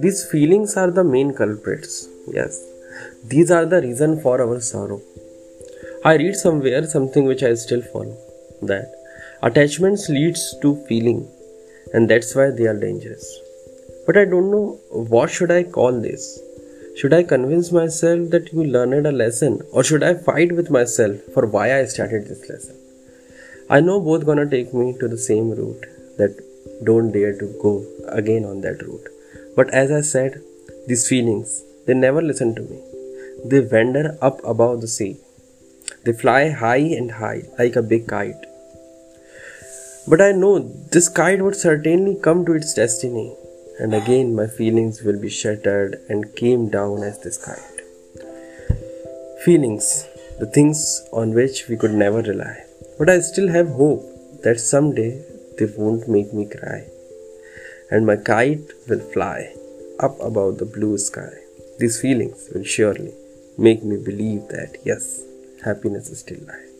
These feelings are the main culprits. Yes, these are the reason for our sorrow. I read somewhere something which I still follow that attachments leads to feeling and that's why they are dangerous. But I don't know what should I call this. Should I convince myself that you learned a lesson or should I fight with myself for why I started this lesson? I know both gonna take me to the same route that don't dare to go again on that route. But as I said, these feelings, they never listen to me. They wander up above the sea. They fly high and high like a big kite. But I know this kite would certainly come to its destiny, and again my feelings will be shattered and came down as this kite. Feelings, the things on which we could never rely. But I still have hope that someday they won't make me cry and my kite will fly up above the blue sky. These feelings will surely make me believe that yes, happiness is still life.